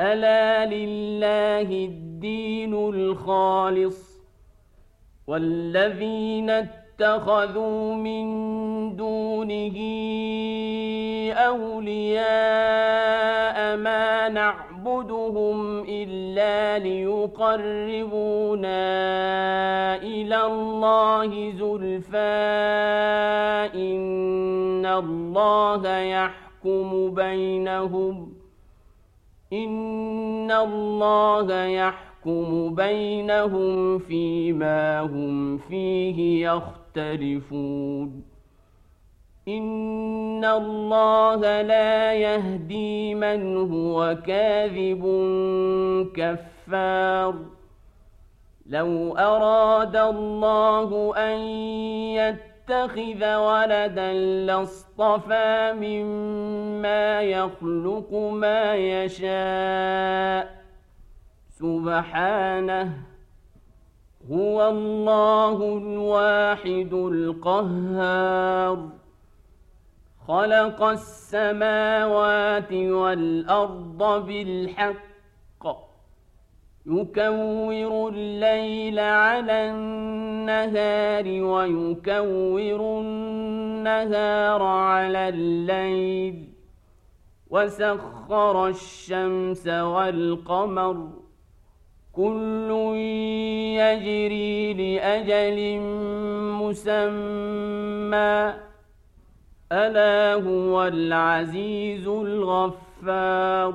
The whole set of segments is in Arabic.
ألا لله الدين الخالص والذين اتخذوا من دونه أولياء ما نعبدهم إلا ليقربونا إلى الله زلفى إن الله يحكم بينهم ان الله يحكم بينهم فيما هم فيه يختلفون ان الله لا يهدي من هو كاذب كفار لو اراد الله ان يتقى يتخذ ولدا لاصطفى مما يخلق ما يشاء. سبحانه هو الله الواحد القهار. خلق السماوات والأرض بالحق. يكور الليل على النهار ويكور النهار على الليل وسخر الشمس والقمر كل يجري لأجل مسمى ألا هو العزيز الغفار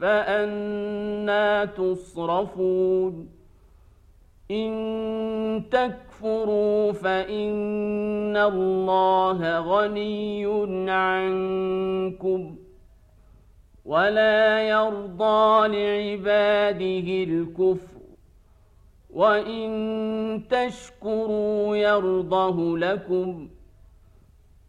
فأنا تصرفون. إن تكفروا فإن الله غني عنكم ولا يرضى لعباده الكفر. وإن تشكروا يرضه لكم ۖ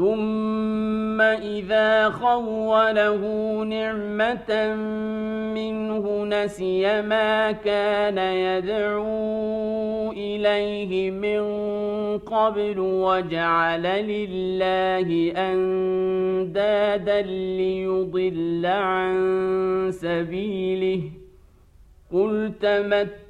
ثم إذا خوله نعمة منه نسي ما كان يدعو إليه من قبل وجعل لله أندادا ليضل عن سبيله قل تمت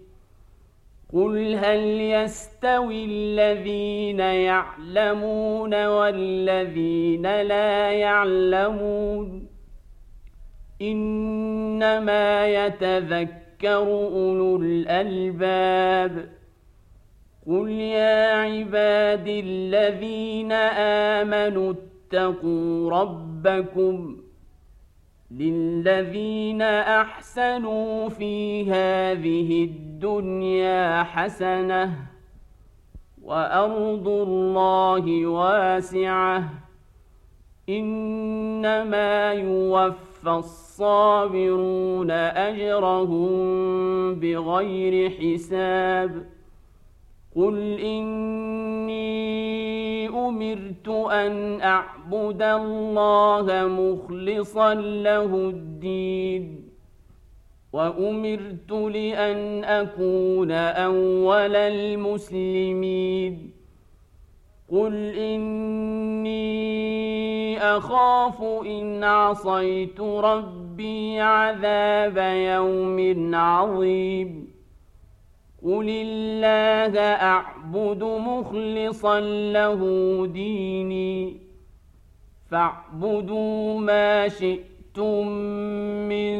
قُلْ هَلْ يَسْتَوِي الَّذِينَ يَعْلَمُونَ وَالَّذِينَ لَا يَعْلَمُونَ إنما يتذكر أولو الألباب قل يا عباد الذين آمنوا اتقوا ربكم للذين أحسنوا في هذه الدنيا حسنة وأرض الله واسعة. إنما يوفى الصابرون أجرهم بغير حساب. قل إني أمرت أن أعبد الله مخلصا له الدين. وأمرت لأن أكون أول المسلمين. قل إني أخاف إن عصيت ربي عذاب يوم عظيم. قل الله أعبد مخلصا له ديني. فاعبدوا ما شئتم من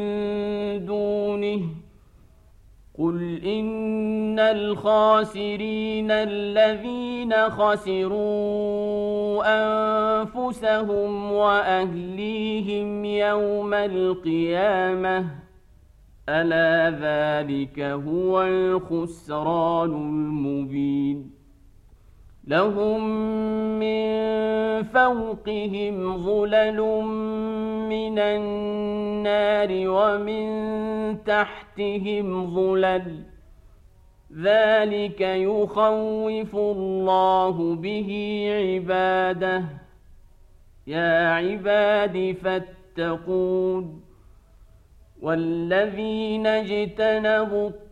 دونه قل إن الخاسرين الذين خسروا أنفسهم وأهليهم يوم القيامة ألا ذلك هو الخسران المبين لهم من فوقهم ظلل من النار ومن تحتهم ظلل. ذلك يخوف الله به عباده. يا عباد فاتقون. والذين اجتنبوا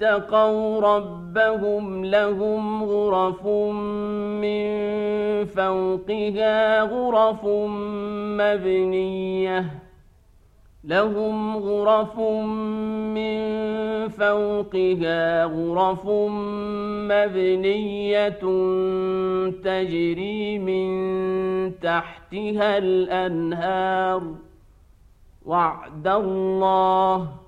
اتقوا ربهم لهم غرف من فوقها غرف مبنية. لهم غرف من فوقها غرف مبنية تجري من تحتها الأنهار. وعد الله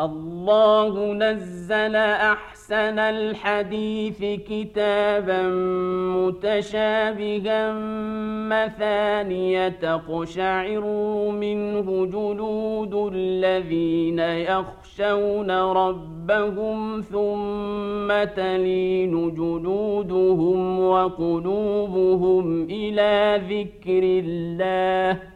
الله نزل أحسن الحديث كتابا متشابها مثانية تقشعر منه جلود الذين يخشون ربهم ثم تلين جلودهم وقلوبهم إلى ذكر الله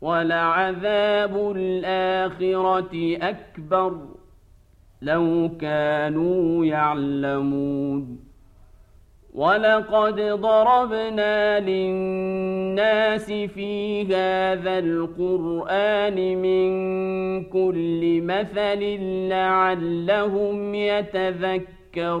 ولعذاب الآخرة أكبر لو كانوا يعلمون. ولقد ضربنا للناس في هذا القرآن من كل مثل لعلهم يتذكرون.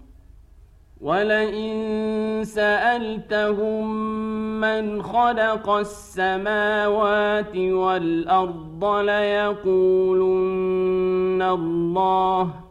ولئن سالتهم من خلق السماوات والارض ليقولن الله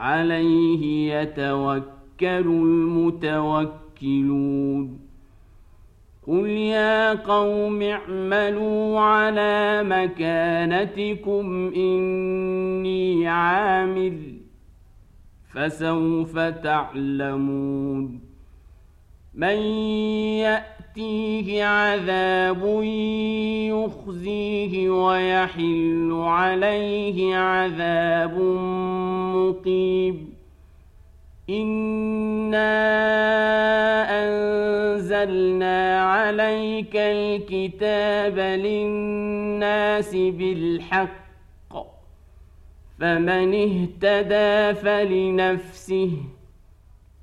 عليه يتوكل المتوكلون. قل يا قوم اعملوا على مكانتكم إني عامل فسوف تعلمون. من يأتيه عذاب يخزيه ويحل عليه عذاب مقيم. إنا أنزلنا عليك الكتاب للناس بالحق فمن اهتدى فلنفسه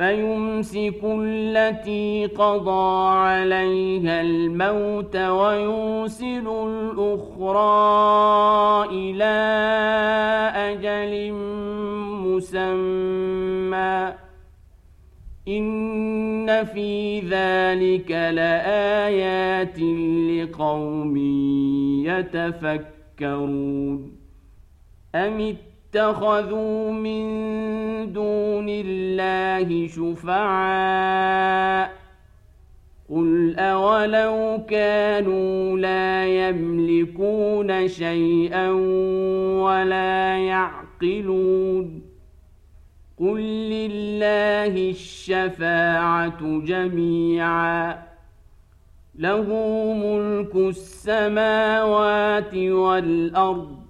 فيمسك التي قضى عليها الموت ويرسل الأخرى إلى أجل مسمى. إن في ذلك لآيات لقوم يتفكرون. أم اتخذوا من دون الله شفعاء قل أولو كانوا لا يملكون شيئا ولا يعقلون قل لله الشفاعة جميعا له ملك السماوات والأرض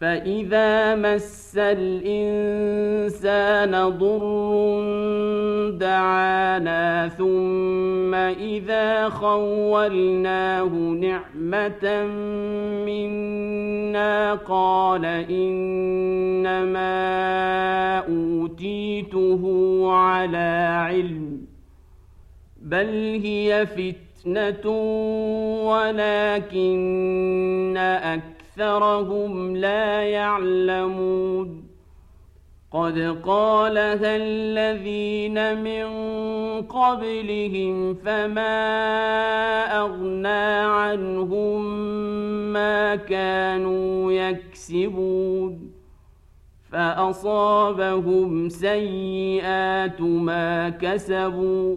فإذا مس الإنسان ضر دعانا ثم إذا خولناه نعمة منا قال إنما أوتيته على علم بل هي فتنة ولكن أكثر أكثرهم لا يعلمون. قد قالها الذين من قبلهم فما أغنى عنهم ما كانوا يكسبون. فأصابهم سيئات ما كسبوا.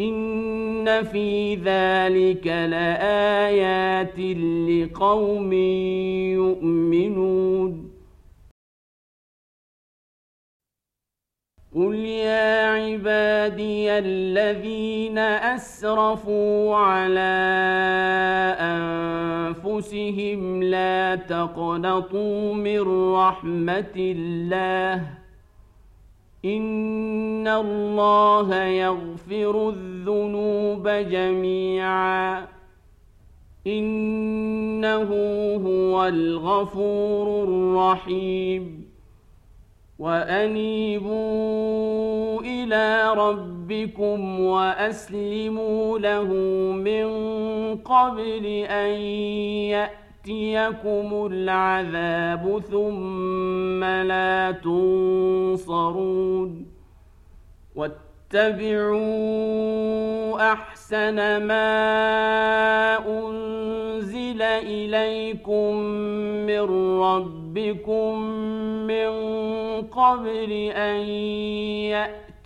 إن في ذلك لآيات لقوم يؤمنون قل يا عبادي الذين أسرفوا على أنفسهم لا تقنطوا من رحمة الله إن الله يغفر الذنوب جميعا. إنه هو الغفور الرحيم. وأنيبوا إلى ربكم وأسلموا له من قبل أن يأتي يأتيكم العذاب ثم لا تنصرون واتبعوا أحسن ما أنزل إليكم من ربكم من قبل أن يأتي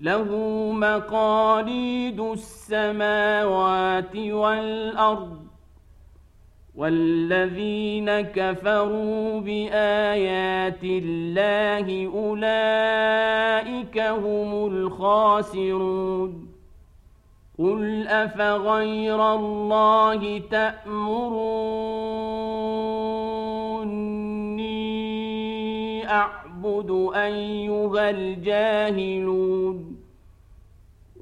له مقاليد السماوات والأرض والذين كفروا بآيات الله أولئك هم الخاسرون. قل أفغير الله تأمرون؟ أعبد أيها الجاهلون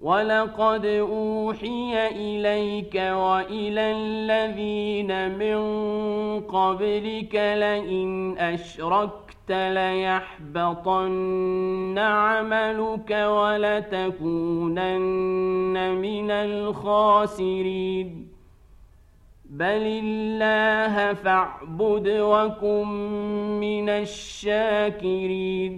ولقد أوحي إليك وإلى الذين من قبلك لئن أشركت ليحبطن عملك ولتكونن من الخاسرين بل الله فاعبد وكن من الشاكرين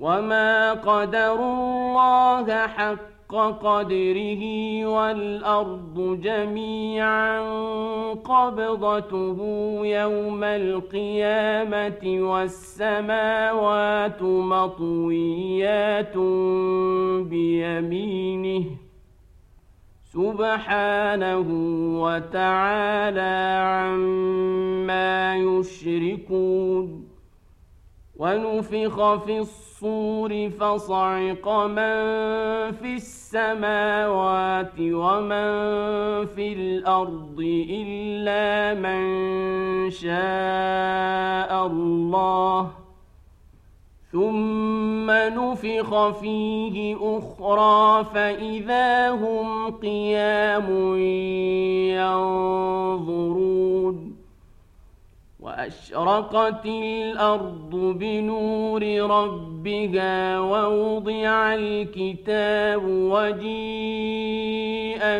وما قدروا الله حق قدره والأرض جميعا قبضته يوم القيامة والسماوات مطويات بيمينه سبحانه وتعالى عما يشركون. ونفخ في الصور فصعق من في السماوات ومن في الأرض إلا من شاء الله. ثم نفخ فيه أخرى فاذا هم قيام ينظرون واشرقت الأرض بنور ربها ووضع الكتاب وجيء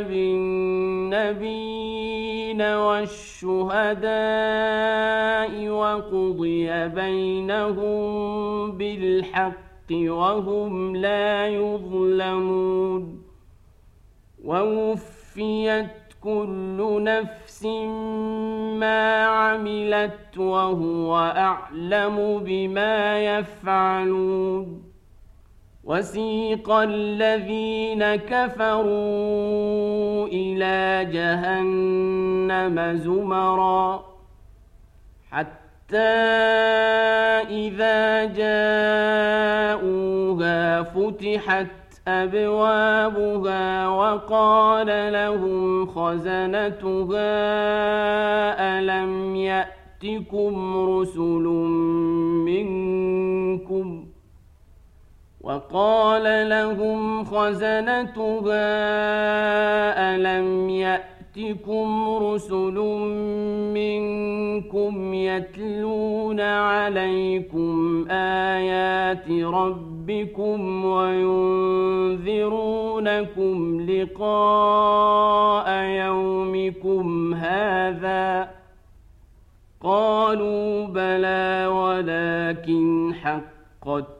بالنبيين والشهداء وقضي بينهم بالحق وهم لا يظلمون ووفيت كل نفس ما عملت وهو أعلم بما يفعلون وسيق الذين كفروا إلى جهنم زمرا حتى إذا جاءوها فتحت أبوابها وقال لهم خزنتها ألم يأتكم رسل منكم وقال لهم خزنتها ألم يأتكم رسل منكم يتلون عليكم آيات ربكم وينذرونكم لقاء يومكم هذا قالوا بلى ولكن حقت